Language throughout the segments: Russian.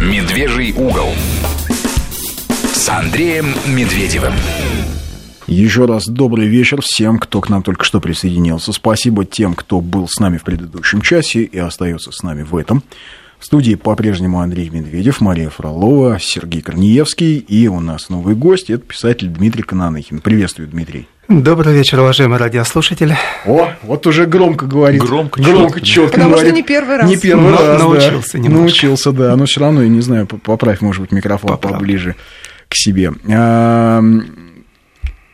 «Медвежий угол» с Андреем Медведевым. Еще раз добрый вечер всем, кто к нам только что присоединился. Спасибо тем, кто был с нами в предыдущем часе и остается с нами в этом. В студии по-прежнему Андрей Медведев, Мария Фролова, Сергей Корнеевский и у нас новый гость, это писатель Дмитрий Кананыхин. Приветствую, Дмитрий. Добрый вечер, уважаемые радиослушатели. О, вот уже громко говорит. Громко, громко четко Потому говорит. что не первый раз. Не первый Но- раз, научился да. немножко. Научился, да. Но все равно, я не знаю, поправь, может быть, микрофон Поправлю. поближе к себе.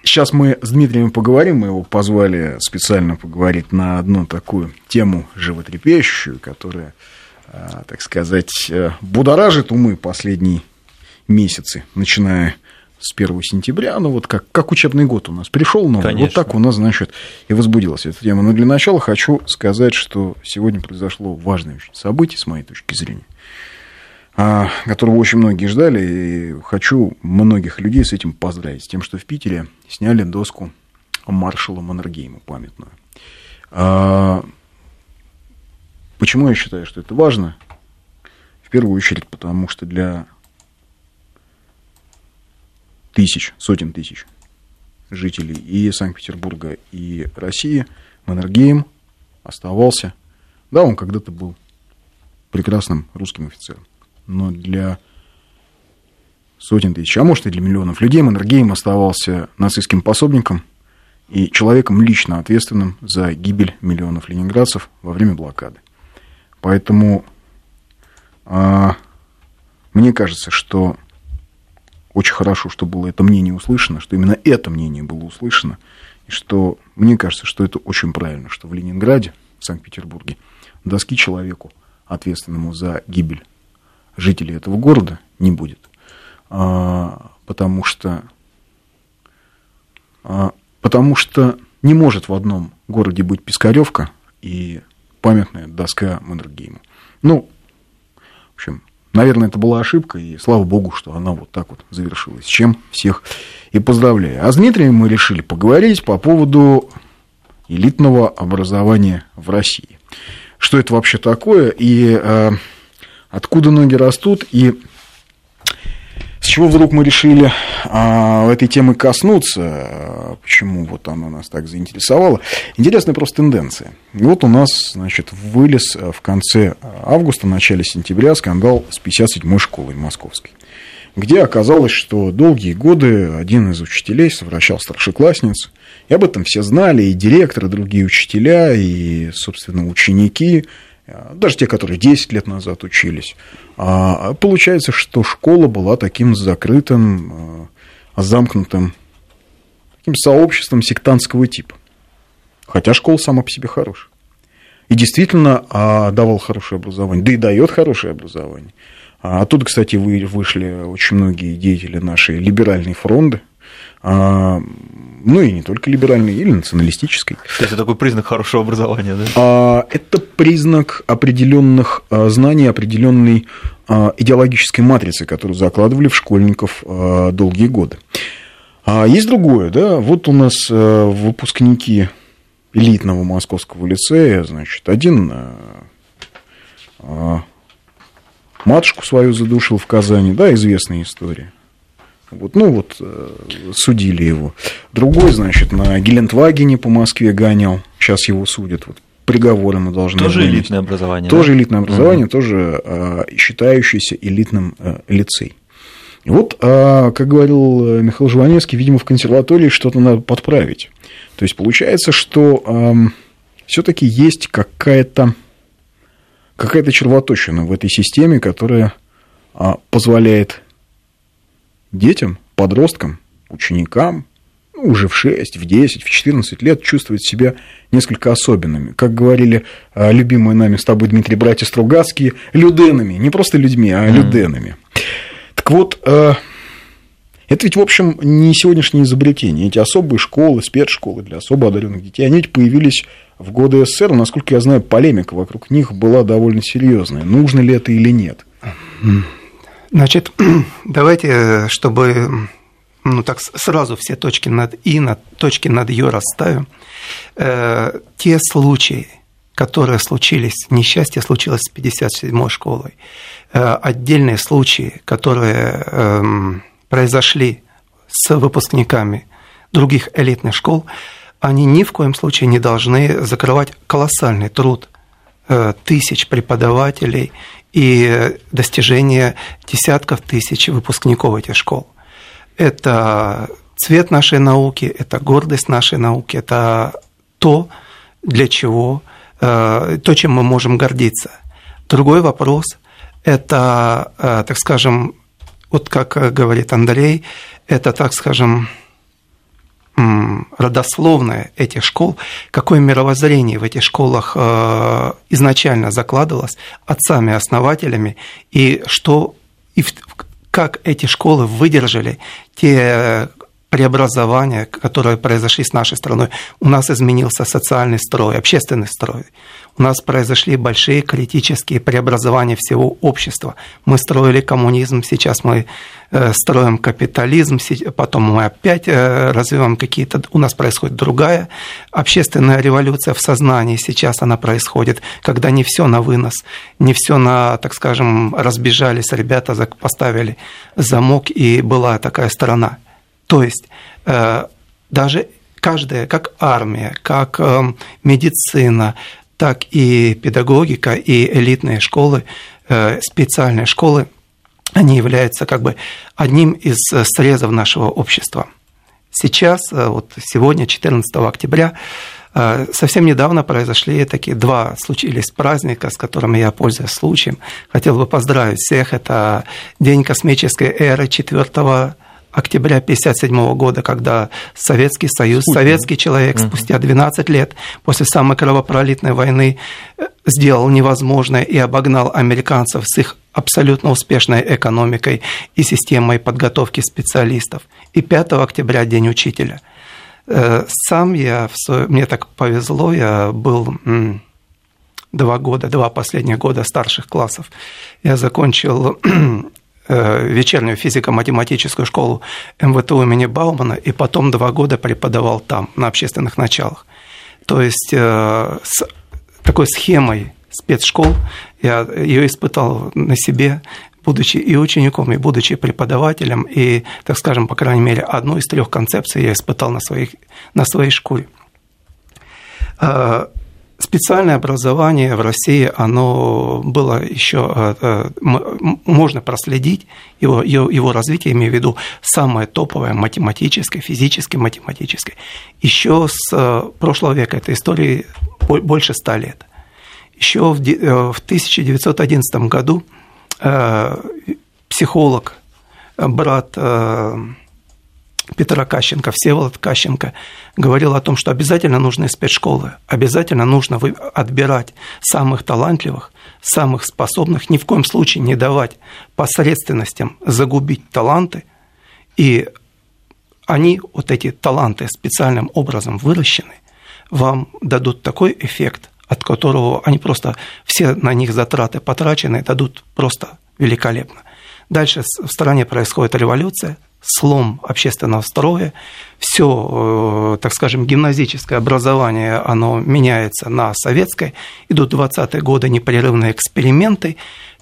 Сейчас мы с Дмитрием поговорим, мы его позвали специально поговорить на одну такую тему животрепещущую, которая, а, так сказать, э, будоражит умы последние месяцы, начиная с 1 сентября, ну вот как, как учебный год у нас пришел новый, вот так у нас, значит, и возбудилась эта тема. Но для начала хочу сказать, что сегодня произошло важное очень событие, с моей точки зрения, а, которого очень многие ждали, и хочу многих людей с этим поздравить, с тем, что в Питере сняли доску маршала Маннергейма памятную. А, Почему я считаю, что это важно? В первую очередь, потому что для тысяч, сотен тысяч жителей и Санкт-Петербурга, и России Маннергейм оставался, да, он когда-то был прекрасным русским офицером, но для сотен тысяч, а может и для миллионов людей Маннергейм оставался нацистским пособником и человеком лично ответственным за гибель миллионов ленинградцев во время блокады. Поэтому а, мне кажется, что очень хорошо, что было это мнение услышано, что именно это мнение было услышано, и что мне кажется, что это очень правильно, что в Ленинграде, в Санкт-Петербурге, доски человеку, ответственному за гибель жителей этого города, не будет. А, потому что а, потому что не может в одном городе быть Пискаревка и памятная доска Маннергейма. Ну, в общем, наверное, это была ошибка, и слава богу, что она вот так вот завершилась. Чем всех и поздравляю. А с Дмитрием мы решили поговорить по поводу элитного образования в России. Что это вообще такое, и э, откуда ноги растут, и с чего вдруг мы решили а, этой темы коснуться? А, Почему вот она нас так заинтересовала? Интересная просто тенденция. Вот у нас, значит, вылез а, в конце августа, начале сентября скандал с 57-й школой московской, где оказалось, что долгие годы один из учителей совращал старшеклассниц. И об этом все знали, и директор, и другие учителя, и, собственно, ученики, даже те, которые 10 лет назад учились. А получается, что школа была таким закрытым, а, замкнутым, таким сообществом сектантского типа. Хотя школа сама по себе хорошая. И действительно а, давал хорошее образование, да и дает хорошее образование. А Оттуда, кстати, вы- вышли очень многие деятели нашей либеральной фронды, а, ну и не только либеральной, или националистической. То есть это такой признак хорошего образования, да? А, Это признак определенных а, знаний, определенной а, идеологической матрицы, которую закладывали в школьников а, долгие годы. А есть другое, да, вот у нас а, выпускники элитного московского лицея, значит, один а, а, матушку свою задушил в Казани, да, известная история. Вот, ну вот, э, судили его. Другой, значит, на Гелендвагене по Москве гонял. Сейчас его судят. Вот, приговор ему должны Тоже вынести. элитное образование. Тоже да? элитное образование, тоже э, считающийся элитным э, лицей. И вот, э, как говорил э, Михаил Жванецкий, видимо, в консерватории что-то надо подправить. То есть получается, что все-таки есть какая-то какая-то червоточина в этой системе, которая а, позволяет детям, подросткам, ученикам, ну, уже в 6, в 10, в 14 лет чувствовать себя несколько особенными. Как говорили а, любимые нами с тобой, Дмитрий, братья Стругацкие, люденами. Не просто людьми, а люденами. Так вот, а, это ведь, в общем, не сегодняшнее изобретение. Эти особые школы, спецшколы для особо одаренных детей, они ведь появились в годы СССР. Насколько я знаю, полемика вокруг них была довольно серьезная. Нужно ли это или нет? Значит, давайте, чтобы ну, так сразу все точки над «и», над, точки над «ё» расставим. Э, те случаи, которые случились, несчастье случилось с 57-й школой, отдельные случаи, которые эм, произошли с выпускниками других элитных школ, они ни в коем случае не должны закрывать колоссальный труд э, тысяч преподавателей и достижения десятков тысяч выпускников этих школ. Это цвет нашей науки, это гордость нашей науки, это то, для чего, э, то, чем мы можем гордиться. Другой вопрос – это, э, так скажем, вот как говорит Андрей, это, так скажем, родословная этих школ, какое мировоззрение в этих школах э, изначально закладывалось отцами-основателями, и что и как эти школы выдержали те преобразования, которые произошли с нашей страной. У нас изменился социальный строй, общественный строй. У нас произошли большие критические преобразования всего общества. Мы строили коммунизм, сейчас мы э, строим капитализм, потом мы опять э, развиваем какие-то... У нас происходит другая общественная революция в сознании. Сейчас она происходит, когда не все на вынос, не все на, так скажем, разбежались ребята, поставили замок, и была такая сторона. То есть э, даже каждая, как армия, как медицина, так и педагогика, и элитные школы, э, специальные школы, они являются как бы одним из срезов нашего общества. Сейчас, э, вот сегодня, 14 октября, э, совсем недавно произошли такие два случились праздника, с которыми я пользуюсь случаем. Хотел бы поздравить всех. Это День космической эры 4 октября 1957 года, когда Советский Союз, Спутин. советский человек угу. спустя 12 лет после самой кровопролитной войны э, сделал невозможное и обогнал американцев с их абсолютно успешной экономикой и системой подготовки специалистов. И 5 октября День учителя. Э, сам я, мне так повезло, я был два года, два последних года старших классов. Я закончил Э, вечернюю физико-математическую школу МВТУ имени Баумана и потом два года преподавал там, на общественных началах. То есть э, с такой схемой спецшкол я ее испытал на себе, будучи и учеником, и будучи преподавателем, и, так скажем, по крайней мере, одну из трех концепций я испытал на, своих, на своей шкуре. Специальное образование в России, оно было еще, э, э, можно проследить его, его, его развитие, имею в виду самое топовое математическое, физическое, математическое. Еще с э, прошлого века этой истории больше ста лет. Еще в 1911 году психолог, брат Петра Кащенко, Всеволод Кащенко говорил о том, что обязательно нужны спецшколы, обязательно нужно отбирать самых талантливых, самых способных, ни в коем случае не давать посредственностям загубить таланты, и они, вот эти таланты специальным образом выращены, вам дадут такой эффект, от которого они просто, все на них затраты потрачены, дадут просто великолепно. Дальше в стране происходит революция, слом общественного строя, все, э, так скажем, гимназическое образование, оно меняется на советское, идут 20-е годы непрерывные эксперименты,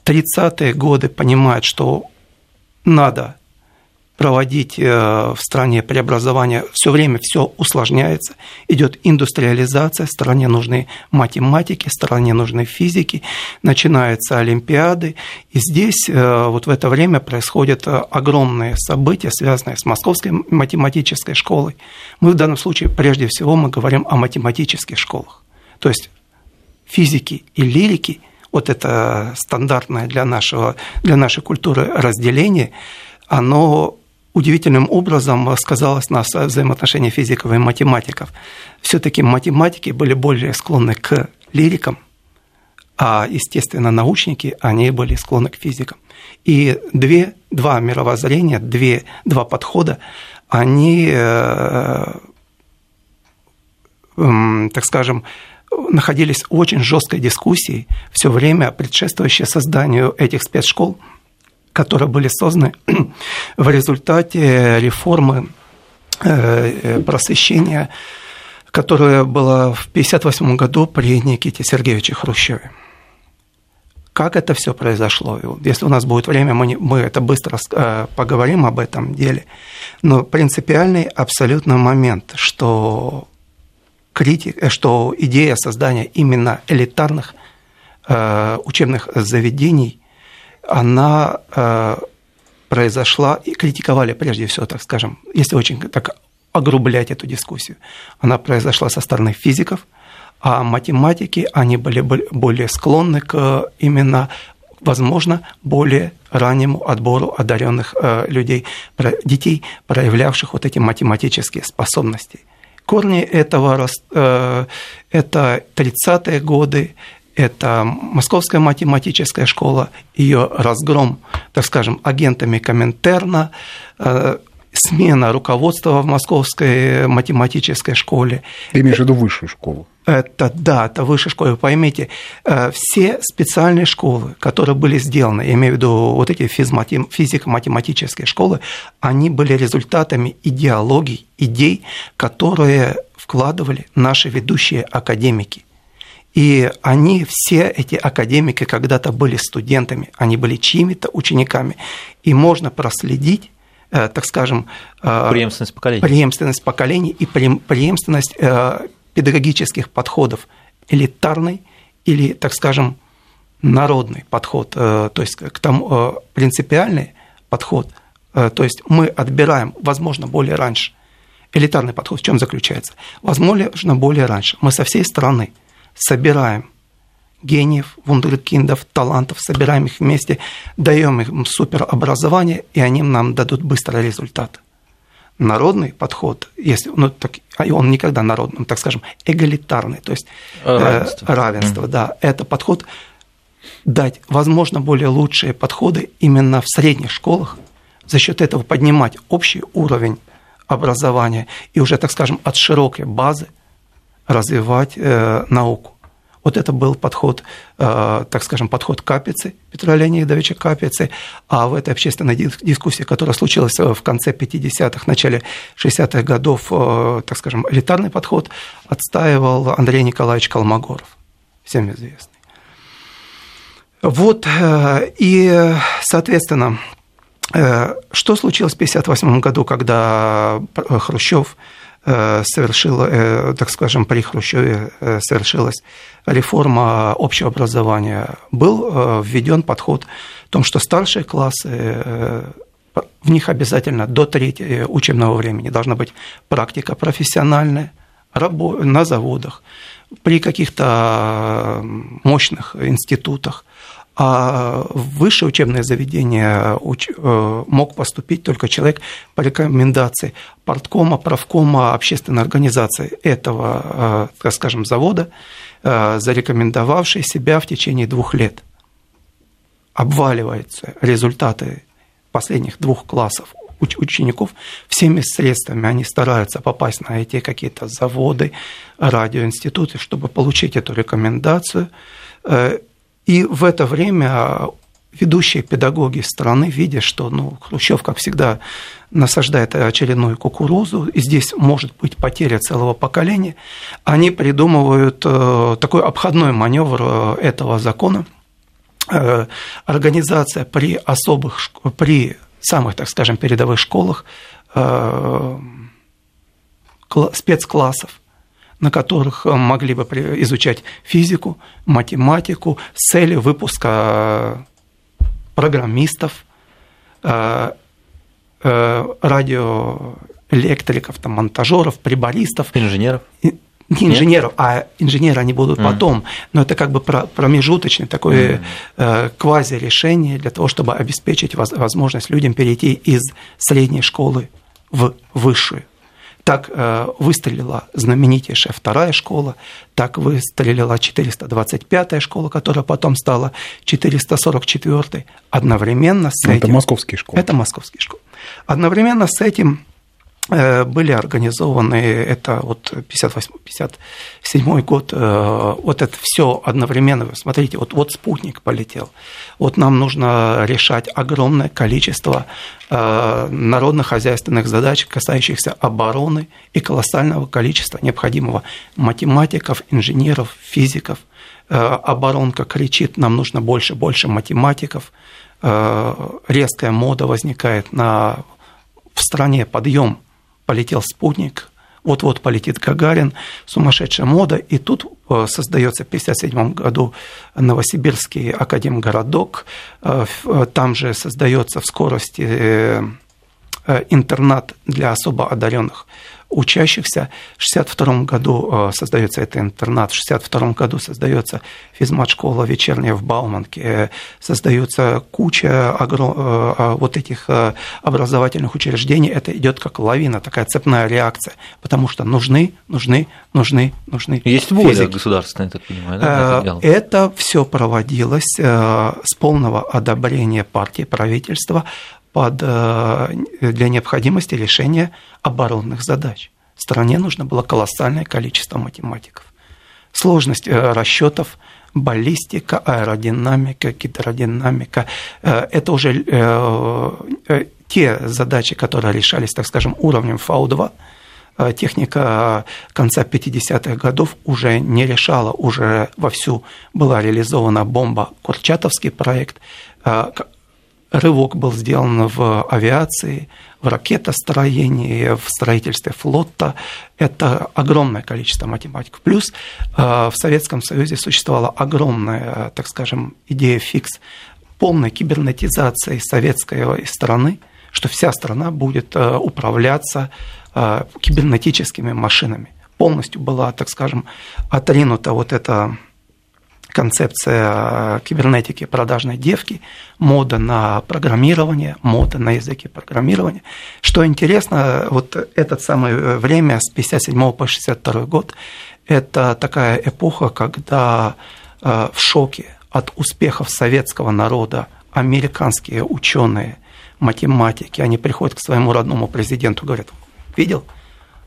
30-е годы понимают, что надо проводить э, в стране преобразование, все время все усложняется, идет индустриализация, стране нужны математики, стране нужны физики, начинаются олимпиады, и здесь э, вот в это время происходят э, огромные события, связанные с Московской математической школой. Мы в данном случае прежде всего мы говорим о математических школах, то есть физики и лирики, вот это стандартное для, нашего, для нашей культуры разделение, оно удивительным образом сказалось на взаимоотношении физиков и математиков. Все-таки математики были более склонны к лирикам, а, естественно, научники, они были склонны к физикам. И две, два мировоззрения, две, два подхода, они, э, э, так скажем, находились в очень жесткой дискуссии все время, предшествующее созданию этих спецшкол – которые были созданы в результате реформы э, просвещения, которая была в 1958 году при Никите Сергеевиче Хрущеве. Как это все произошло? Если у нас будет время, мы, не, мы это быстро э, поговорим об этом деле. Но принципиальный абсолютно момент, что, критик, э, что идея создания именно элитарных э, учебных заведений, она э, произошла, и критиковали прежде всего, так скажем, если очень так огрублять эту дискуссию, она произошла со стороны физиков, а математики, они были более склонны к именно возможно, более раннему отбору одаренных э, людей, детей, проявлявших вот эти математические способности. Корни этого э, это 30-е годы, это Московская математическая школа, ее разгром, так скажем, агентами Коминтерна, э, смена руководства в Московской математической школе. Ты имеешь в виду высшую школу? Это, да, это высшая школа. Вы поймите, э, все специальные школы, которые были сделаны, я имею в виду вот эти физико-математические школы, они были результатами идеологий, идей, которые вкладывали наши ведущие академики. И они, все эти академики когда-то были студентами, они были чьими-то учениками. И можно проследить Э, так скажем... Э, преемственность поколений. Преемственность поколений и преемственность э, педагогических подходов. Элитарный или, так скажем, народный подход, то есть к тому принципиальный подход, то есть мы отбираем, возможно, более раньше. Элитарный подход в чем заключается? Возможно, более раньше. Мы со всей страны собираем гениев, вундеркиндов, талантов, собираем их вместе, даем им суперобразование, и они нам дадут быстрый результат. Народный подход, если, ну, так, а он никогда народный, так скажем, эгалитарный, то есть равенство, э, равенство mm. да, это подход дать, возможно, более лучшие подходы именно в средних школах, за счет этого поднимать общий уровень образования и уже, так скажем, от широкой базы развивать э, науку. Вот это был подход, э, так скажем, подход Капицы, Петра Леонидовича Капицы. А в этой общественной дискуссии, которая случилась в конце 50-х, начале 60-х годов, э, так скажем, элитарный подход отстаивал Андрей Николаевич Колмогоров, всем известный. Вот, э, и, соответственно, что случилось в 1958 году, когда Хрущев Э, совершила, э, так скажем, при Хрущеве э, совершилась реформа общего образования, был введен подход в том, что старшие классы в них обязательно до третьего учебного времени должна быть практика профессиональная на заводах, при каких-то мощных институтах, а в высшее учебное заведение э, мог поступить только человек по рекомендации порткома, правкома, общественной организации этого, э, скажем, завода, э, зарекомендовавший себя в течение двух лет. Обваливаются результаты последних двух классов учеников всеми средствами. Они стараются попасть на эти какие-то заводы, радиоинституты, чтобы получить эту рекомендацию и в это время ведущие педагоги страны, видя, что ну, Хрущев, как всегда, насаждает очередную кукурузу, и здесь может быть потеря целого поколения, они придумывают э, такой обходной маневр э, этого закона. Э, организация при особых, при самых, так скажем, передовых школах спецклассов, на которых э, могли бы изучать физику, математику с целью выпуска э, программистов, э, радиоэлектриков, там, монтажеров, прибористов. Инженеров? Не инженеров, Нет? а инженеры они будут mm. потом. Но это как бы промежуточное такое mm. квази-решение для того, чтобы обеспечить возможность людям перейти из средней школы в высшую. Так э, выстрелила знаменитейшая вторая школа, так выстрелила 425-я школа, которая потом стала 444-й. Одновременно с этим... Это московские школы. Это московские школы. Одновременно с этим были организованы, это вот 58-57 год, э, вот это все одновременно, смотрите, вот, вот спутник полетел, вот нам нужно решать огромное количество э, народно-хозяйственных задач, касающихся обороны и колоссального количества необходимого. Математиков, инженеров, физиков, оборонка кричит, нам нужно больше, больше математиков, резкая мода возникает на в стране подъем, полетел спутник, вот-вот полетит Гагарин, сумасшедшая мода, и тут э, создается в 1957 году Новосибирский академгородок, э, э, там же создается в скорости интернат для особо одаренных учащихся. В 1962 году э, создается этот интернат, в 1962 году создается физмат-школа вечерняя в Бауманке, создается куча огром... Э, э, вот этих образовательных учреждений. Это идет как лавина, такая цепная реакция, потому что нужны, нужны, нужны, нужны. Есть воля государственная, я так понимаю, да, это, это все проводилось с полного одобрения партии, правительства под, для необходимости решения оборонных задач. Стране нужно было колоссальное количество математиков. Сложность э, расчетов, баллистика, аэродинамика, гидродинамика э, – это уже э, те задачи, которые решались, так скажем, уровнем ФАУ-2, техника конца 50-х годов уже не решала, уже вовсю была реализована бомба Курчатовский проект, рывок был сделан в авиации, в ракетостроении, в строительстве флота. Это огромное количество математиков. Плюс э, в Советском Союзе существовала огромная, так скажем, идея фикс полной кибернетизации советской страны, что вся страна будет э, управляться э, кибернетическими машинами. Полностью была, так скажем, отринута вот эта концепция кибернетики продажной девки, мода на программирование, мода на языки программирования. Что интересно, вот это самое время с 57 по 62 год, это такая эпоха, когда э, в шоке от успехов советского народа американские ученые, математики, они приходят к своему родному президенту, говорят, видел,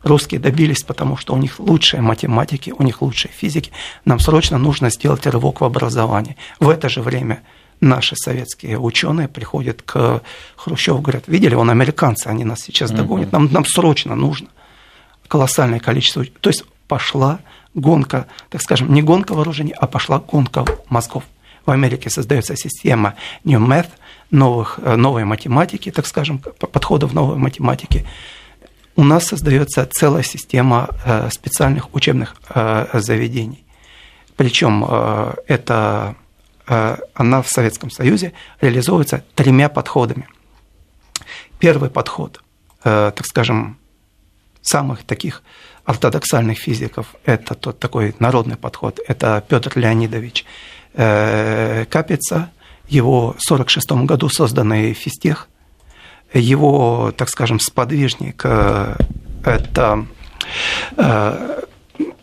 Русские добились, потому что у них лучшие математики, у них лучшие физики. Нам срочно нужно сделать рывок в образовании. В это же время наши советские ученые приходят к Хрущеву, говорят, видели, он американцы, они нас сейчас догонят, нам, нам срочно нужно колоссальное количество. То есть пошла гонка, так скажем, не гонка вооружений, а пошла гонка мозгов. В Америке создается система New Math, новых, э, новой математики, так скажем, подходов новой математики у нас создается целая система э, специальных учебных э, заведений. Причем э, это она в Советском Союзе реализуется тремя подходами. Первый подход, так скажем, самых таких ортодоксальных физиков, это тот такой народный подход, это Петр Леонидович Капица, его в 1946 году созданный физтех – его, так скажем, сподвижник э, – это э,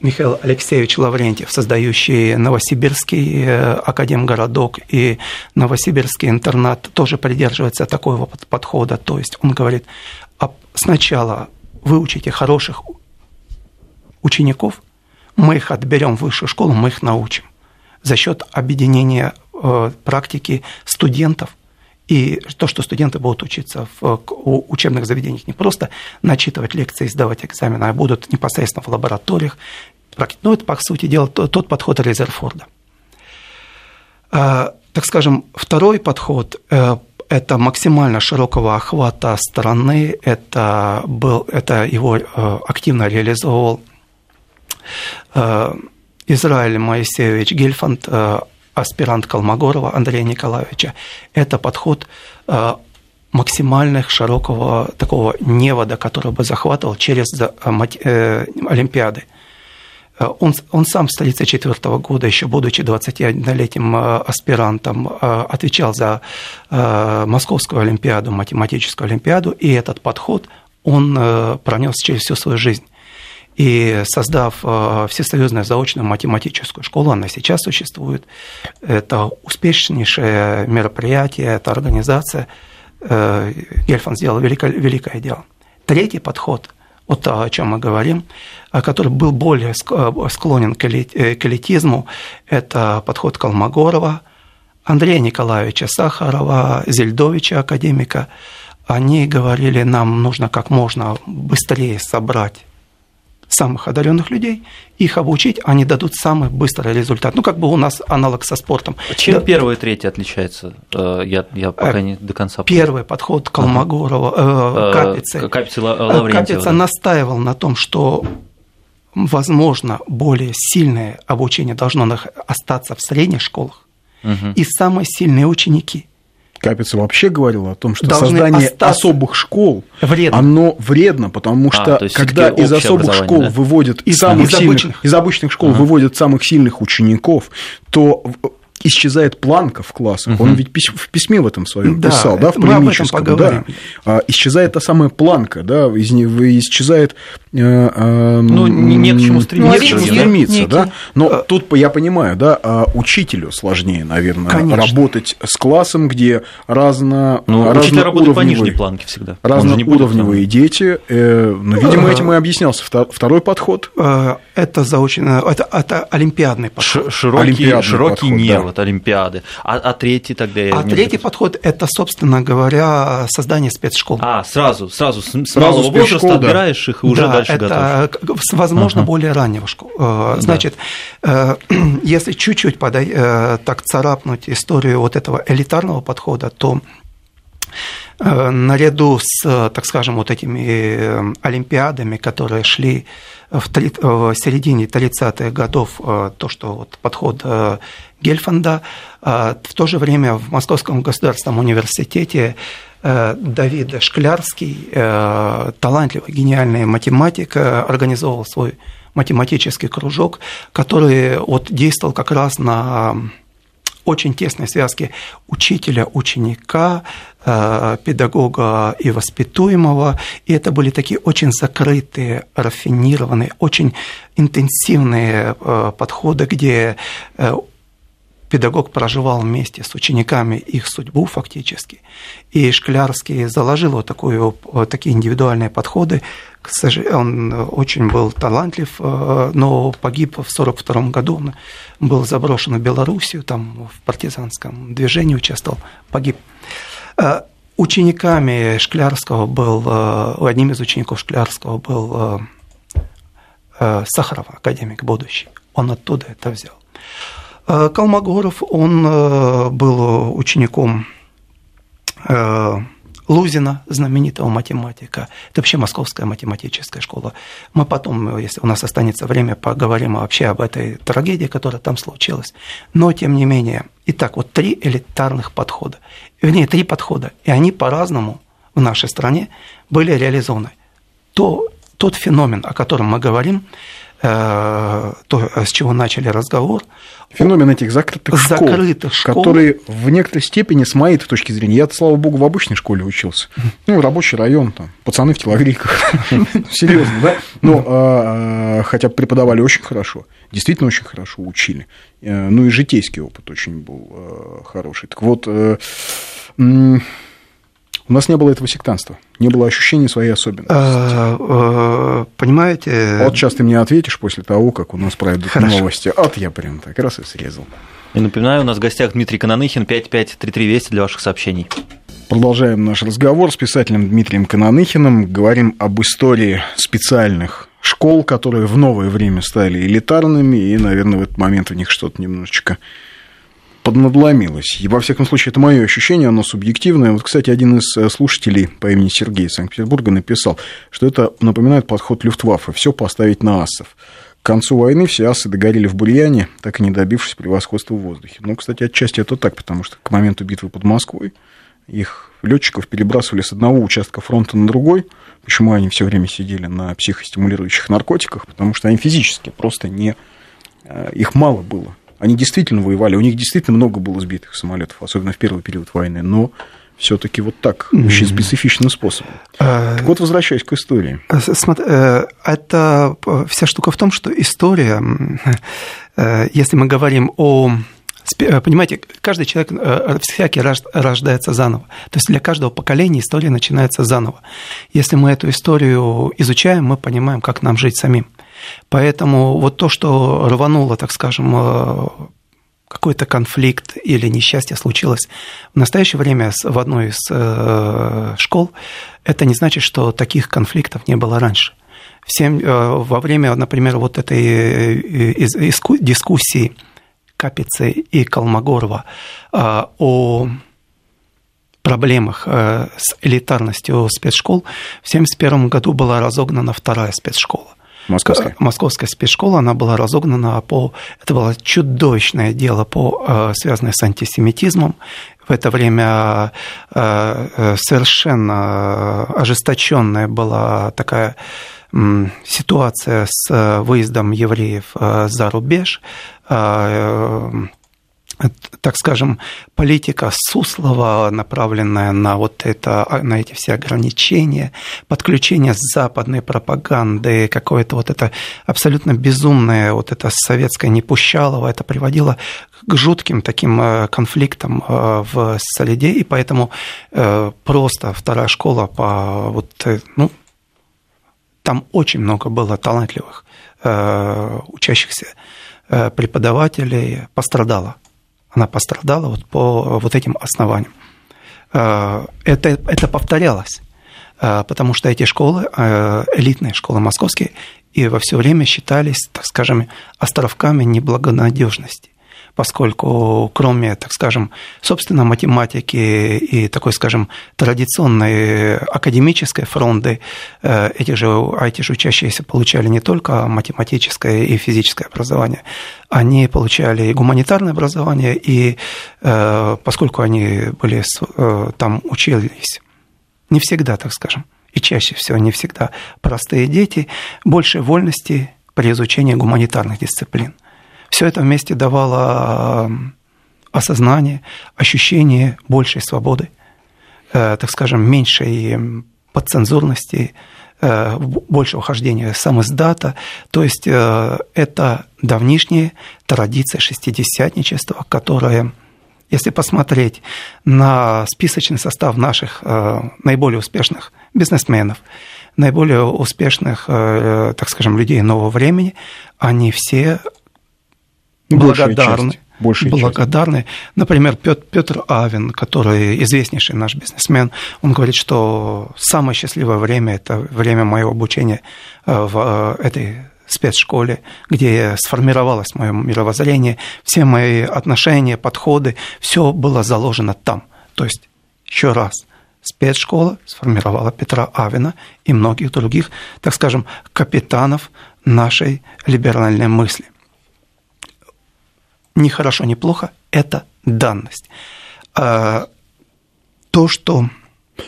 Михаил Алексеевич Лаврентьев, создающий Новосибирский э, академгородок и Новосибирский интернат, тоже придерживается такого подхода. То есть он говорит, «А сначала выучите хороших учеников, мы их отберем в высшую школу, мы их научим за счет объединения практики студентов – и то, что студенты будут учиться в учебных заведениях, не просто начитывать лекции, сдавать экзамены, а будут непосредственно в лабораториях. Ну, это, по сути дела, тот подход Резерфорда. А, так скажем, второй подход э, – это максимально широкого охвата страны, это, был, это его э, активно реализовал э, Израиль Моисеевич Гельфанд, аспирант Колмогорова Андрея Николаевича, это подход э, максимальных широкого такого невода, который бы захватывал через э, э, Олимпиады. Он, он сам с 1934 года, еще будучи 21-летним аспирантом, отвечал за Московскую Олимпиаду, математическую Олимпиаду, и этот подход он пронес через всю свою жизнь. И создав э, всесоюзную заочную математическую школу, она сейчас существует, это успешнейшее мероприятие, это организация. Э, Гельфан сделал великое, великое дело. Третий подход, вот о чем мы говорим, э, который был более склонен к элитизму, это подход Колмогорова, Андрея Николаевича Сахарова, Зельдовича, академика. Они говорили, нам нужно как можно быстрее собрать самых одаренных людей, их обучить, они дадут самый быстрый результат. Ну, как бы у нас аналог со спортом. Чем да. первый и третий отличается? Э, я, я пока не до конца понял. Первый подход Колмогорова, э, Капицы. Капицы. Капица настаивал на том, что возможно, более сильное обучение должно остаться в средних школах, угу. и самые сильные ученики – Капица вообще говорил о том, что создание особых школ, вредно. оно вредно, потому а, что а, когда из особых школ да? выводят из, самых из, сильных, обычных. из обычных школ ага. выводят самых сильных учеников, то исчезает планка в классах. Угу. Он ведь в письме в этом своем да, писал, да, в полемическом, да. А, исчезает та самая планка, да, из исчезает. Э, э, ну, не, к чему стремиться. Не к чему стремиться, некий... да. Но а... тут я понимаю, да, а учителю сложнее, наверное, Конечно. работать с классом, где разно. Ну, учитель работает по нижней планке всегда. Разноуровневые дети. Э, ну, видимо, этим и объяснялся второй подход. Это заочно, это, это олимпиадный подход. Широкий, олимпиадный широкий подход, не, да. Вот Олимпиады. А, а третий тогда... А третий подход – это, собственно говоря, создание спецшкол. А, сразу, сразу, сразу малого возраста да. отбираешь их и уже да, дальше это, готовишь. возможно, ага. более раннего школ. Э, значит, да. Э, если чуть-чуть подай, э, так царапнуть историю вот этого элитарного подхода, то наряду с, так скажем, вот этими олимпиадами, которые шли в, в середине 30-х годов, то, что вот подход Гельфанда. В то же время в Московском государственном университете э, Давид Шклярский, э, талантливый, гениальный математик, э, организовал свой математический кружок, который вот действовал как раз на очень тесной связке учителя, ученика, педагога и воспитуемого. И это были такие очень закрытые, рафинированные, очень интенсивные подходы, где педагог проживал вместе с учениками их судьбу фактически. И Шклярский заложил вот, такую, вот такие индивидуальные подходы. Он очень был талантлив, э, но погиб в 1942 году. Он был заброшен в Белоруссию, там в партизанском движении участвовал, погиб. Э, учениками Шклярского был, э, одним из учеников Шклярского был Сахаров, академик будущий. Он оттуда это взял. Э, Калмогоров, он э, был учеником э, Лузина, знаменитого математика. Это вообще Московская математическая школа. Мы потом, если у нас останется время, поговорим вообще об этой трагедии, которая там случилась. Но, тем не менее, итак, вот три элитарных подхода. Вернее, три подхода. И они по-разному в нашей стране были реализованы. То, тот феномен, о котором мы говорим, то, с чего начали разговор. Феномен этих закрытых, закрытых школ, школ, которые в некоторой степени, с моей точки зрения, я, слава богу, в обычной школе учился. Ну, рабочий район, там, пацаны в телогрейках. Серьезно, да? Но а, а, хотя преподавали очень хорошо, действительно очень хорошо учили. Э, ну и житейский опыт очень был э, хороший. Так вот, у нас не было этого сектанства, не было ощущения своей особенности. А, а, понимаете? Вот сейчас ты мне ответишь после того, как у нас пройдут Хорошо. новости. Вот я прям так раз и срезал. И напоминаю, у нас в гостях Дмитрий Кананыхин, 5533 Вести для ваших сообщений. Продолжаем наш разговор с писателем Дмитрием Кананыхиным. Говорим об истории специальных школ, которые в новое время стали элитарными, и, наверное, в этот момент в них что-то немножечко поднадломилось. И, во всяком случае, это мое ощущение, оно субъективное. Вот, кстати, один из э, слушателей по имени Сергей из Санкт-Петербурга написал, что это напоминает подход Люфтваффе, все поставить на асов. К концу войны все асы догорели в Бульяне, так и не добившись превосходства в воздухе. Ну, кстати, отчасти это так, потому что к моменту битвы под Москвой их летчиков перебрасывали с одного участка фронта на другой. Почему они все время сидели на психостимулирующих наркотиках? Потому что они физически просто не... Э, их мало было они действительно воевали, у них действительно много было сбитых самолетов, особенно в первый период войны, но все-таки вот так, очень специфичным способом. А, так вот, возвращаясь к истории. Э, смотри, э, это вся штука в том, что история, э, если мы говорим о Понимаете, каждый человек, всякий рождается заново. То есть для каждого поколения история начинается заново. Если мы эту историю изучаем, мы понимаем, как нам жить самим. Поэтому вот то, что рвануло, так скажем, э, какой-то конфликт или несчастье случилось в настоящее время в одной из э, школ, это не значит, что таких конфликтов не было раньше. Всем, во время, например, вот этой дискуссии Капицы и Колмогорова о проблемах с элитарностью спецшкол, в 1971 году была разогнана вторая спецшкола. Московская. Московская спецшкола, она была разогнана по... Это было чудовищное дело, по, связанное с антисемитизмом. В это время совершенно ожесточенная была такая ситуация с выездом евреев за рубеж так скажем, политика Суслова, направленная на вот это, на эти все ограничения, подключение западной пропаганды, какое-то вот это абсолютно безумное, вот это советское непущалово, это приводило к жутким таким э, конфликтам э, в Солиде, и поэтому э, просто вторая школа по вот, ну, там очень много было талантливых учащихся преподавателей пострадало она пострадала вот по вот этим основаниям. Э, это, это повторялось, э, потому что эти школы, э, элитные школы московские, и во все время считались, так скажем, островками неблагонадежности поскольку кроме, так скажем, собственно, математики и такой, скажем, традиционной академической фронты, э, эти же, а эти же учащиеся получали не только математическое и физическое образование, они получали и гуманитарное образование, и э, поскольку они были э, там учились, не всегда, так скажем, и чаще всего не всегда простые дети, больше вольности при изучении гуманитарных дисциплин. Все это вместе давало осознание, ощущение большей свободы, э, так скажем, меньшей подцензурности, э, больше ухождения сам издата. То есть э, это давнишняя традиция шестидесятничества, которая, если посмотреть на списочный состав наших наиболее успешных бизнесменов, наиболее успешных, так скажем, людей нового времени, они все благодарны. Большая благодарны. Часть. Например, Петр Авин, который известнейший наш бизнесмен, он говорит, что самое счастливое время – это время моего обучения э, в э, этой спецшколе, где сформировалось мое мировоззрение, все мои отношения, подходы, все было заложено там. То есть, еще раз, спецшкола сформировала Петра Авина и многих других, так скажем, капитанов нашей либеральной мысли ни хорошо, ни плохо, это данность. А, то, что...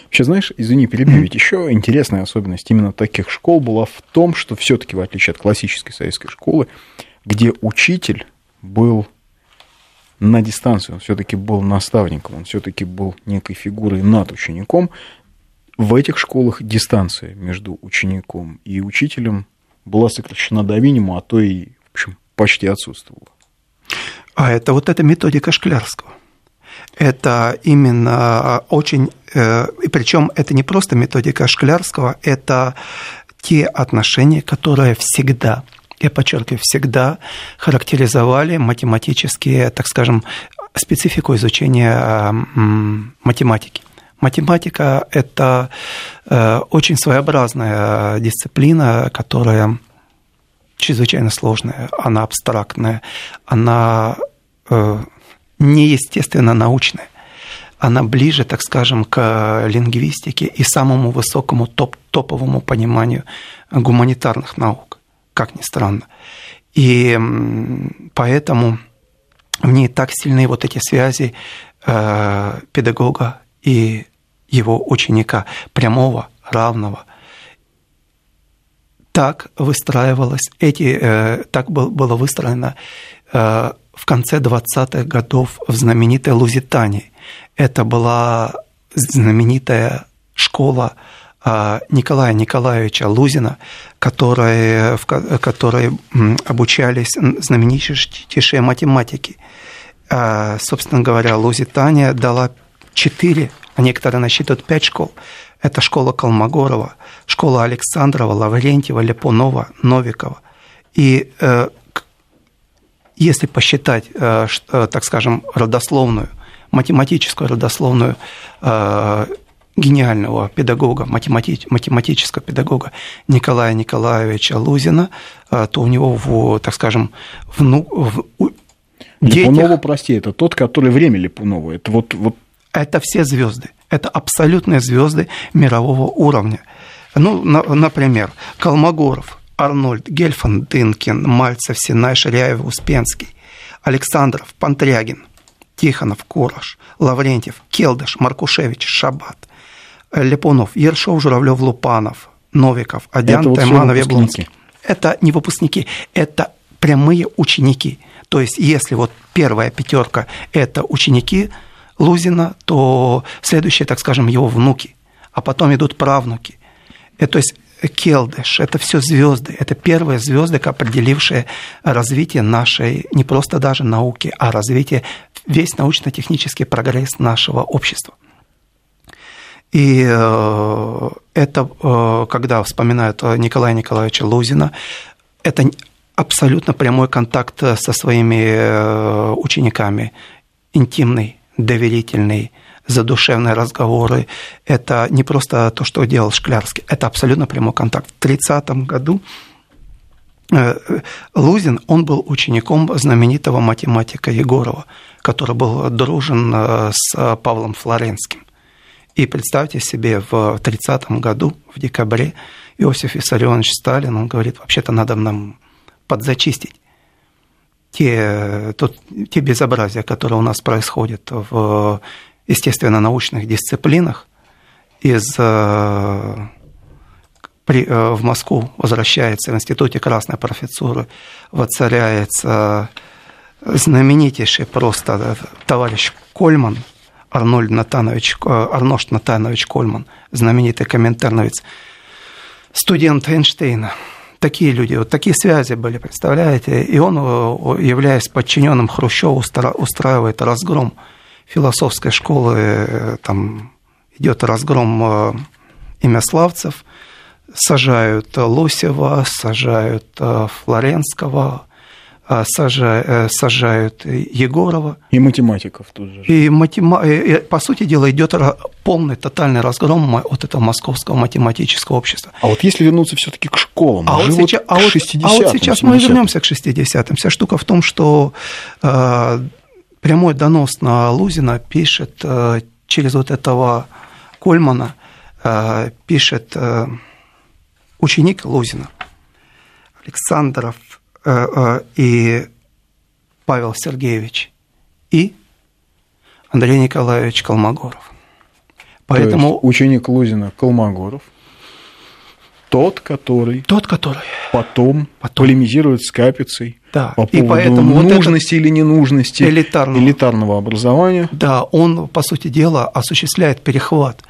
Вообще, знаешь, извини, перебью, ведь еще интересная особенность именно таких школ была в том, что все-таки, в отличие от классической советской школы, где учитель был на дистанции, он все-таки был наставником, он все-таки был некой фигурой над учеником. В этих школах дистанция между учеником и учителем была сокращена до минимума, а то и, в общем, почти отсутствовала. А это вот эта методика Шклярского. Это именно очень... Э, и причем это не просто методика Шклярского, это те отношения, которые всегда, я подчеркиваю, всегда характеризовали математические, так скажем, специфику изучения математики. Математика – это э, очень своеобразная дисциплина, которая чрезвычайно сложная, она абстрактная, она э, неестественно научная. Она ближе, так скажем, к лингвистике и самому высокому топ топовому пониманию гуманитарных наук, как ни странно. И поэтому в ней так сильны вот эти связи э, педагога и его ученика, прямого, равного – так выстраивалось, эти, э, так было выстроено э, в конце 20-х годов в знаменитой Лузитании. Это была знаменитая школа э, Николая Николаевича Лузина, которые, в которой обучались знаменитейшие математики. Собственно говоря, Лузитания дала четыре, а некоторые насчитывают пять школ – это школа Колмогорова, школа Александрова, Лаврентьева, Лепунова, Новикова. И э, если посчитать, э, что, так скажем, родословную, математическую родословную э, гениального педагога, математи- математического педагога Николая Николаевича Лузина, то у него, в, так скажем, вну, в, Липунова, прости, это тот, который время Липунова. Это вот, вот... Это все звезды. Это абсолютные звезды мирового уровня. Ну, на, например, Колмогоров, Арнольд, Гельфан, Дынкин, Мальцев, Синай, Ширяев, Успенский, Александров, Пантрягин, Тихонов, Кураш, Лаврентьев, Келдыш, Маркушевич, Шабат, Лепунов, Ершов, Журавлев, Лупанов, Новиков, Адян, это вот Тайманов, Яблонский. Это не выпускники, это прямые ученики. То есть, если вот первая пятерка – это ученики Лузина, то следующие, так скажем, его внуки, а потом идут правнуки. Это, то есть, Келдыш, это все звезды, это первые звезды, определившие развитие нашей, не просто даже науки, а развитие, весь научно-технический прогресс нашего общества. И э, это, э, когда вспоминают Николая Николаевича Лузина, это абсолютно прямой контакт со своими э, учениками, интимный, доверительный, задушевные разговоры. Это не просто то, что делал Шклярский, это абсолютно прямой контакт. В 30 году э, Лузин, он был учеником знаменитого математика Егорова, который был дружен э, с Павлом Флоренским. И представьте себе, в 30 году, в декабре, Иосиф Виссарионович Сталин, он говорит, вообще-то надо нам подзачистить те, тот, те безобразия, которые у нас происходят в естественно-научных дисциплинах. Из, э, при, э, в Москву возвращается в Институте Красной профессуры, воцаряется знаменитейший просто товарищ Кольман, Арнольд Натанович, э, Арнольд Натанович Кольман, знаменитый комментарновец, студент Эйнштейна – такие люди, вот такие связи были, представляете? И он, э, являясь подчиненным Хрущеву, устраивает разгром философской школы, э, там идет разгром э, имя славцев, сажают Лосева, сажают Флоренского, сажают, э, сажают Егорова. И математиков тоже. И, матема... и, по сути дела, идет полный, тотальный разгром вот этого московского математического общества. А вот если вернуться все-таки к школам, а вот сейчас, а, вот, а вот сейчас мы вернемся к 60-м. Вся штука в том, что э, прямой донос на Лузина пишет э, через вот этого Кольмана, э, пишет э, ученик Лузина, Александров Э, э, и Павел Сергеевич и Андрей Николаевич Колмогоров. Поэтому То есть ученик Лузина Колмогоров, тот, который, тот, который потом, потом полемизирует с Капицей да. по поводу и поэтому нужности вот или ненужности элитарного, элитарного образования. Да, он, по сути дела, осуществляет перехват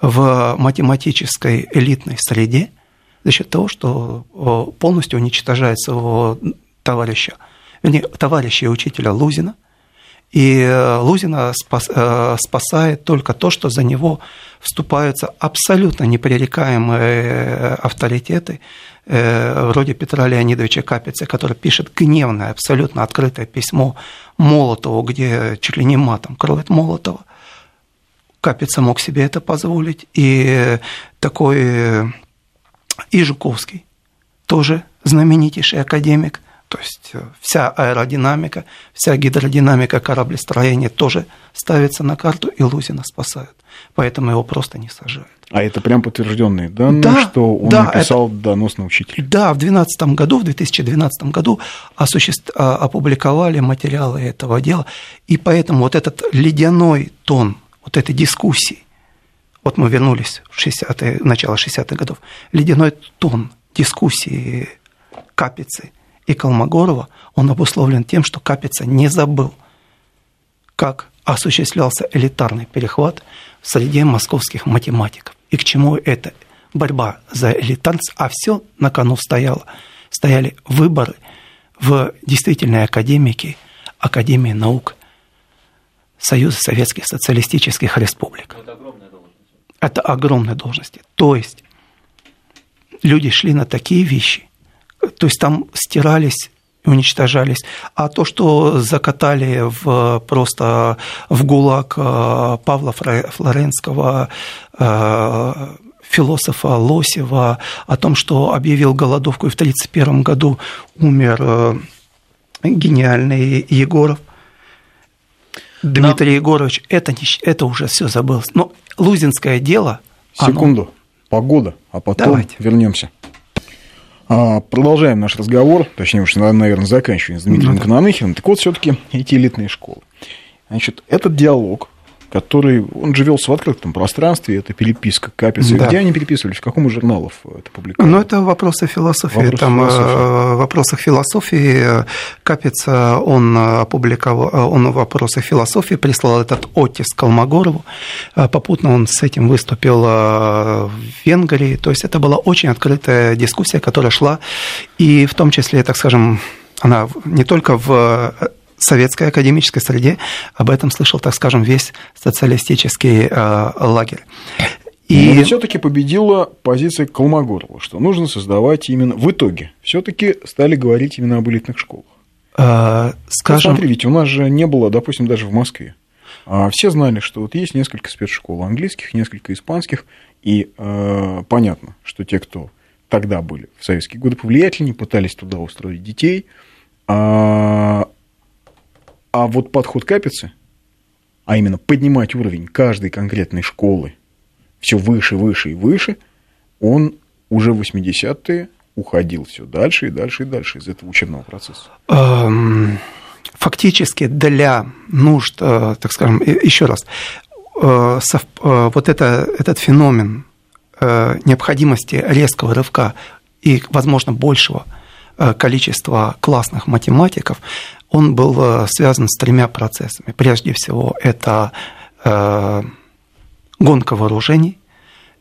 в математической элитной среде – за счет того, что полностью уничтожается его товарища, вернее, товарища и учителя Лузина, и э, Лузина спас, э, спасает только то, что за него вступаются абсолютно непререкаемые э, авторитеты, вроде Петра Леонидовича Капицы, который пишет гневное, абсолютно открытое письмо Молотову, где чуть ли не матом кроет Молотова. Капица мог себе это позволить, и такой и Жуковский, тоже знаменитейший академик, то есть э, вся аэродинамика, вся гидродинамика кораблестроения тоже ставится на карту, и Лузина спасают. Поэтому его просто не сажают. А это прям подтвержденные данные, да, что он да, написал это, донос на учителя? Да, в 2012 году, в 2012 году осуществ... А, опубликовали материалы этого дела, и поэтому вот этот ледяной тон вот этой дискуссии, вот мы вернулись в 60 начало 60-х годов, ледяной тон дискуссии Капицы и Колмогорова, он обусловлен тем, что Капица не забыл, как осуществлялся элитарный перехват в среде московских математиков. И к чему это борьба за элитарность, а все на кону стояло. Стояли выборы в действительной академике, Академии наук Союза Советских Социалистических Республик. Это огромные должности. То есть люди шли на такие вещи, то есть там стирались уничтожались. А то, что закатали в, просто в ГУЛАГ э, Павла Флоренского, э, философа Лосева, о том, что объявил голодовку и в 1931 году умер э, гениальный Егоров. Дмитрий Но... Егорович, это, не, это уже все забылось. Но Лузинское дело... Секунду, оно... погода, а потом вернемся. А, продолжаем наш разговор, точнее уж, наверное, заканчиваем с Дмитрием ну, да. Кананыхиным. Так вот, все-таки эти элитные школы. Значит, этот диалог, который, он же велся в открытом пространстве, это переписка Капицы. Да. Где они переписывались, в каком из журналов это публиковали? Ну, это вопросы философии. Вопросы Там э, философии. в вопросах философии Капица, он опубликовал, он в вопросах философии прислал этот оттиск Колмогорову. Э, попутно он с этим выступил э, в Венгрии. То есть это была очень открытая дискуссия, которая шла, и в том числе, так скажем, она не только в советской академической среде об этом слышал, так скажем, весь социалистический э, лагерь. И... Но все-таки победила позиция Колмогорова, что нужно создавать именно в итоге. Все-таки стали говорить именно об элитных школах. А, скажем... Посмотри, ведь у нас же не было, допустим, даже в Москве. А все знали, что вот есть несколько спецшкол английских, несколько испанских, и э, понятно, что те, кто тогда были в советские годы повлиятельнее, пытались туда устроить детей, а а вот подход Капицы, а именно поднимать уровень каждой конкретной школы все выше, выше и выше, он уже в 80-е уходил все дальше и дальше и дальше из этого учебного процесса. Эм, фактически для нужд, э, так скажем, еще раз, э, э, вот это, этот феномен необходимости резкого рывка и, возможно, большего количества классных математиков, он был э, связан с тремя процессами. Прежде всего, это э, гонка вооружений,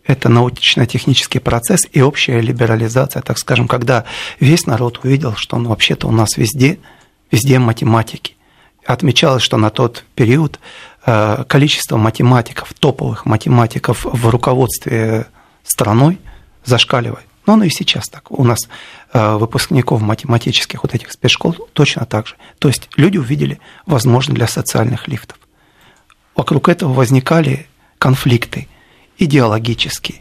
это научно-технический процесс и общая либерализация, так скажем, когда весь народ увидел, что ну, вообще-то у нас везде, везде математики. Отмечалось, что на тот период э, количество математиков, топовых математиков в руководстве страной зашкаливает. Но оно и сейчас так. У нас Э, выпускников математических вот этих спецшкол точно так же. То есть люди увидели возможность для социальных лифтов. Вокруг этого возникали конфликты идеологические,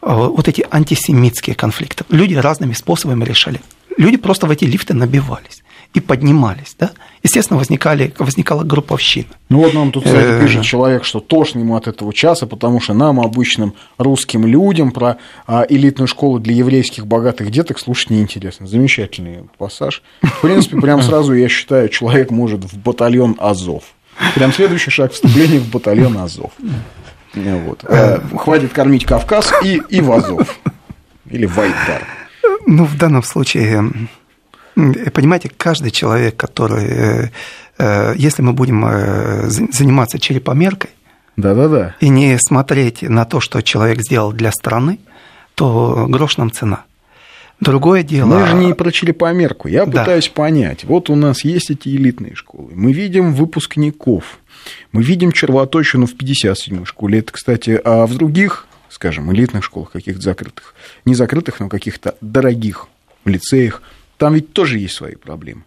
э, вот эти антисемитские конфликты. Люди разными способами решали. Люди просто в эти лифты набивались и поднимались, да, естественно, возникали, возникала групповщина. Ну вот нам тут, кстати, э, пишет человек, что тошно ему от этого часа, потому что нам, обычным русским людям, про а, элитную школу для еврейских богатых деток слушать неинтересно. Замечательный пассаж. В принципе, прям сразу, я считаю, человек может в батальон Азов. Прям следующий шаг вступления в батальон Азов. Вот. Э, хватит кормить Кавказ и, и в Азов. Или в Айдар. Ну, в данном случае Понимаете, каждый человек, который, э, э, если мы будем э, заниматься черепомеркой, да-да-да. И не смотреть на то, что человек сделал для страны, то грош нам цена. Другое дело... Мы же не про черепомерку. Я да. пытаюсь понять. Вот у нас есть эти элитные школы. Мы видим выпускников. Мы видим червоточину в 57-й школе. Это, кстати, а в других, скажем, элитных школах, каких-то закрытых, не закрытых, но каких-то дорогих лицеях, там ведь тоже есть свои проблемы.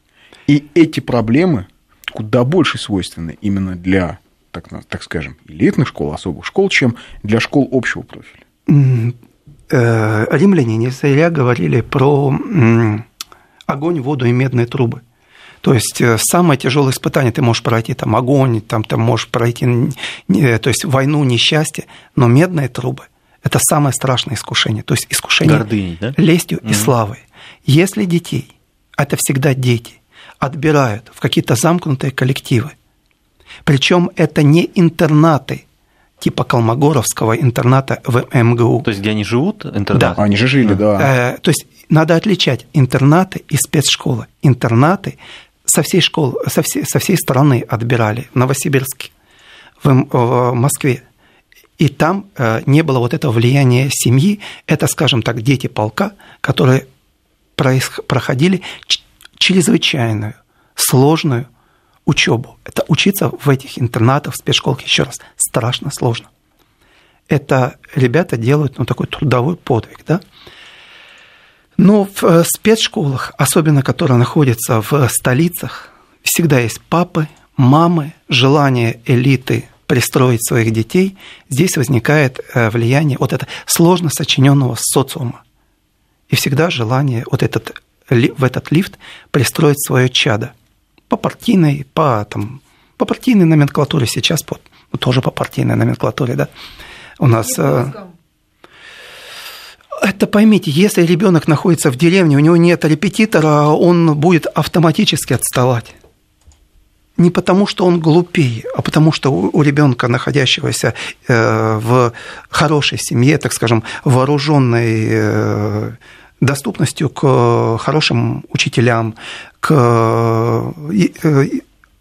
И эти проблемы куда больше свойственны именно для, так, так скажем, элитных школ, особых школ, чем для школ общего профиля. Э, римляне не зря говорили про огонь, воду и медные трубы. То есть э, самое тяжелое испытание ты можешь пройти, там огонь, там ты можешь пройти, то есть войну, несчастье, но медные трубы – это самое страшное искушение. То есть искушение Гордыней, да? лестью mm-hmm. и славой. Если детей, это всегда дети, отбирают в какие-то замкнутые коллективы, причем это не интернаты, типа Колмогоровского интерната в МГУ. То есть, где они живут, интернат? Да. Они же жили, да. Э, то есть, надо отличать интернаты и спецшколы. Интернаты со всей школы, со всей, со всей страны отбирали в Новосибирске, в, в Москве. И там э, не было вот этого влияния семьи. Это, скажем так, дети полка, которые проходили чрезвычайную, сложную учебу. Это учиться в этих интернатах, в спецшколах, еще раз, страшно сложно. Это ребята делают ну, такой трудовой подвиг. Да? Но в э, спецшколах, особенно которые находятся в столицах, всегда есть папы, мамы, желание элиты пристроить своих детей, здесь возникает э, влияние вот это сложно сочиненного социума. И всегда желание вот этот, в этот лифт пристроить свое чадо. По партийной, по, там, по партийной номенклатуре сейчас, по, тоже по партийной номенклатуре, да, у нас... Э, это поймите, если ребенок находится в деревне, у него нет репетитора, он будет автоматически отставать. Не потому, что он глупее, а потому, что у ребенка, находящегося э, в хорошей семье, так скажем, вооруженной э, доступностью к хорошим учителям, к э,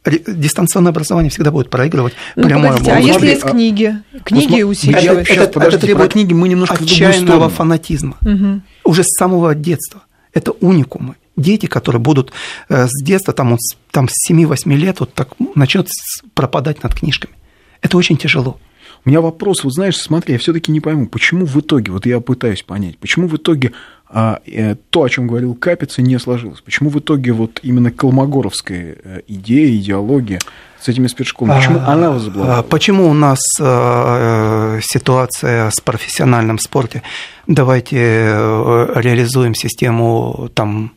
дистанционное образование всегда будет проигрывать ну, прямое А если есть книги? Книги усиливают. Это, это, это требует книги мы немножко отчаянного фанатизма. Угу. Уже с самого детства. Это уникумы дети, которые будут э, с детства, там, там с 7-8 лет, вот так начнут пропадать над книжками. Это очень тяжело. У меня вопрос, вот знаешь, смотри, я все-таки не пойму, почему в итоге, вот я пытаюсь понять, почему в итоге а, э, то, о чем говорил Капица, не сложилось? Почему в итоге вот именно колмогоровская э, идея, идеология с этими спецшколами, почему а, она возобладала? А, почему у нас э, ситуация с профессиональным спорте? Давайте э, реализуем систему там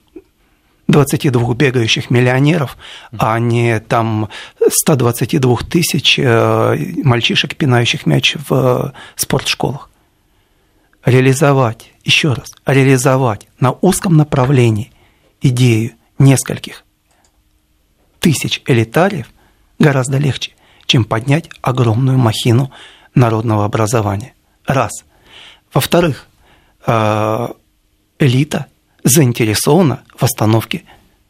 22 бегающих миллионеров, а не там 122 тысяч э, мальчишек, пинающих мяч в э, спортшколах. Реализовать, еще раз, реализовать на узком направлении идею нескольких тысяч элитариев гораздо легче, чем поднять огромную махину народного образования. Раз. Во-вторых, э, элита – заинтересована в остановке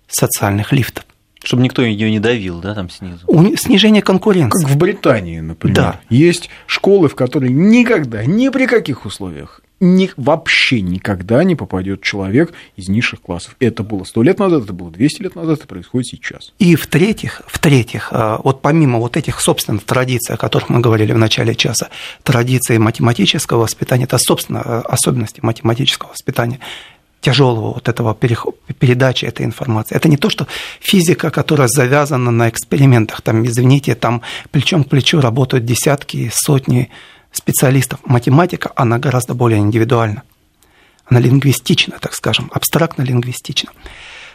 социальных лифтов. Чтобы никто ее не давил, да, там снизу. Снижение конкуренции. Как в Британии, например. Да. Есть школы, в которые никогда, ни при каких условиях ни, вообще никогда не попадет человек из низших классов. Это было сто лет назад, это было 200 лет назад, это происходит сейчас. И в-третьих, в-третьих, а, вот помимо вот этих собственных традиций, о которых мы говорили в начале часа, традиции математического воспитания, это, собственно, особенности математического воспитания, тяжелого вот этого передачи этой информации. Это не то, что физика, которая завязана на экспериментах, там, извините, там плечом к плечу работают десятки, сотни специалистов. Математика, она гораздо более индивидуальна. Она лингвистична, так скажем, абстрактно-лингвистична.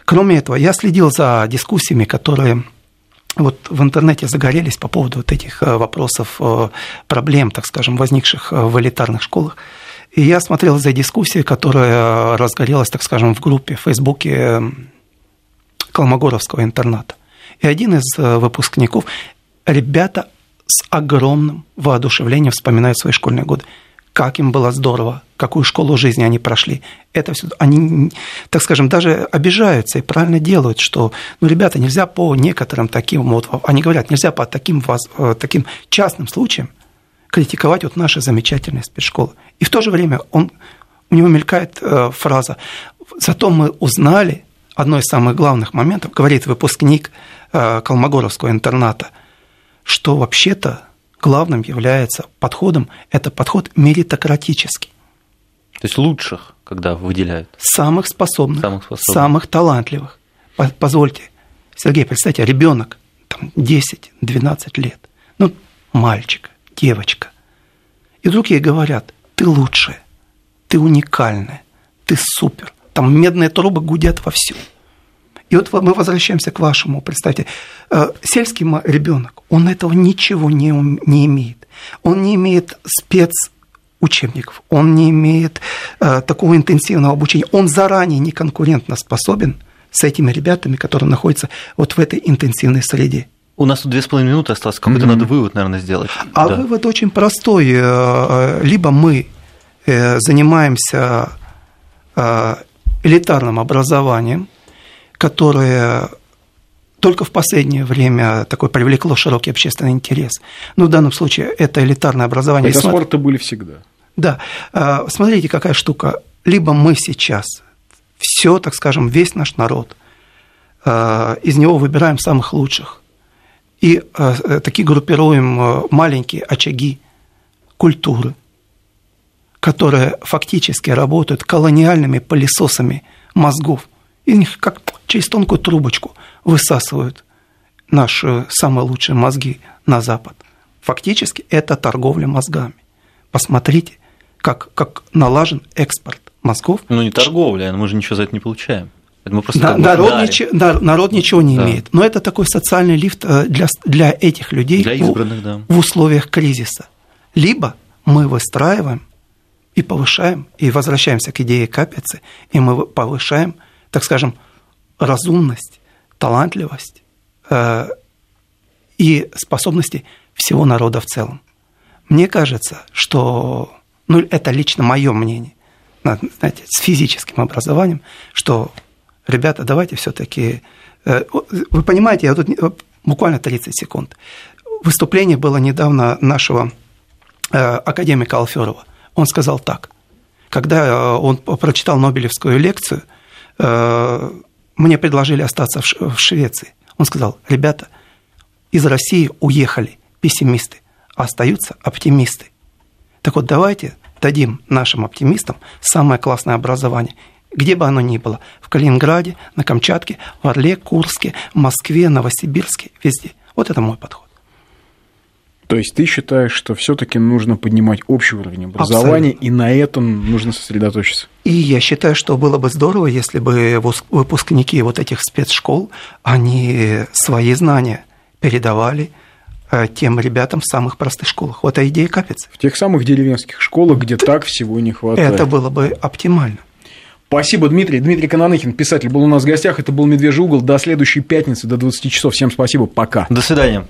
Кроме этого, я следил за дискуссиями, которые вот в интернете загорелись по поводу вот этих э, вопросов, э, проблем, так скажем, возникших э, в элитарных школах. И я смотрел за дискуссией, которая разгорелась, так скажем, в группе в Фейсбуке Колмогоровского интерната. И один из э, выпускников, ребята с огромным воодушевлением вспоминают свои школьные годы. Как им было здорово, какую школу жизни они прошли. Это все, они, так скажем, даже обижаются и правильно делают, что, ну, ребята, нельзя по некоторым таким, вот, они говорят, нельзя по таким, э, таким частным случаям критиковать вот наши замечательные спецшколы. И в то же время он, у него мелькает э, фраза «Зато мы узнали, одно из самых главных моментов, говорит выпускник э, Колмогоровского интерната, что вообще-то главным является подходом, это подход меритократический. То есть лучших, когда выделяют? Самых способных, самых, способных. самых талантливых. Позвольте, Сергей, представьте, ребенок там, 10-12 лет, ну, мальчик, девочка. И вдруг ей говорят, ты лучшая, ты уникальная, ты супер. Там медные трубы гудят вовсю. И вот мы возвращаемся к вашему, представьте, э, сельский ребенок, он этого ничего не, не имеет. Он не имеет спецучебников, он не имеет э, такого интенсивного обучения. Он заранее не конкурентно способен с этими ребятами, которые находятся вот в этой интенсивной среде. У нас тут две с половиной минуты осталось, какой-то mm-hmm. надо вывод, наверное, сделать. А да. вывод очень простой. Э, либо мы э, занимаемся э, элитарным образованием, которое только в последнее время такой привлекло широкий общественный интерес. Ну, в данном случае это элитарное образование. Хотя спорты были всегда. Да. Смотрите, какая штука. Либо мы сейчас все, так скажем, весь наш народ, из него выбираем самых лучших и э, такие группируем э, маленькие очаги культуры, которые фактически работают колониальными пылесосами мозгов. Из них как через тонкую трубочку высасывают наши самые лучшие мозги на Запад. Фактически это торговля мозгами. Посмотрите, как, как налажен экспорт мозгов. Ну, не торговля, мы же ничего за это не получаем. Это мы просто На, народ, ничего, народ ничего не да. имеет. Но это такой социальный лифт э, для, для этих людей для избранных, в, да. в условиях кризиса. Либо мы выстраиваем и повышаем, и возвращаемся к идее капицы, и мы повышаем, так скажем, разумность, талантливость э, и способности всего народа в целом. Мне кажется, что, ну, это лично мое мнение, знаете, с физическим образованием, что, ребята, давайте все-таки, э, вы понимаете, я тут буквально 30 секунд. Выступление было недавно нашего э, академика Алферова. Он сказал так. Когда э, он прочитал Нобелевскую лекцию, мне предложили остаться в Швеции. Он сказал, ребята, из России уехали пессимисты, а остаются оптимисты. Так вот, давайте дадим нашим оптимистам самое классное образование, где бы оно ни было, в Калининграде, на Камчатке, в Орле, Курске, Москве, Новосибирске, везде. Вот это мой подход. То есть ты считаешь, что все-таки нужно поднимать общий уровень образования, Абсолютно. и на этом нужно сосредоточиться? И я считаю, что было бы здорово, если бы выпускники вот этих спецшкол, они свои знания передавали э, тем ребятам в самых простых школах. Вот эта идея капец. В тех самых деревенских школах, где так всего не хватает. Это было бы оптимально. Спасибо, Дмитрий. Дмитрий Кананыхин, писатель, был у нас в гостях. Это был «Медвежий угол». До следующей пятницы, до 20 часов. Всем спасибо. Пока. До свидания.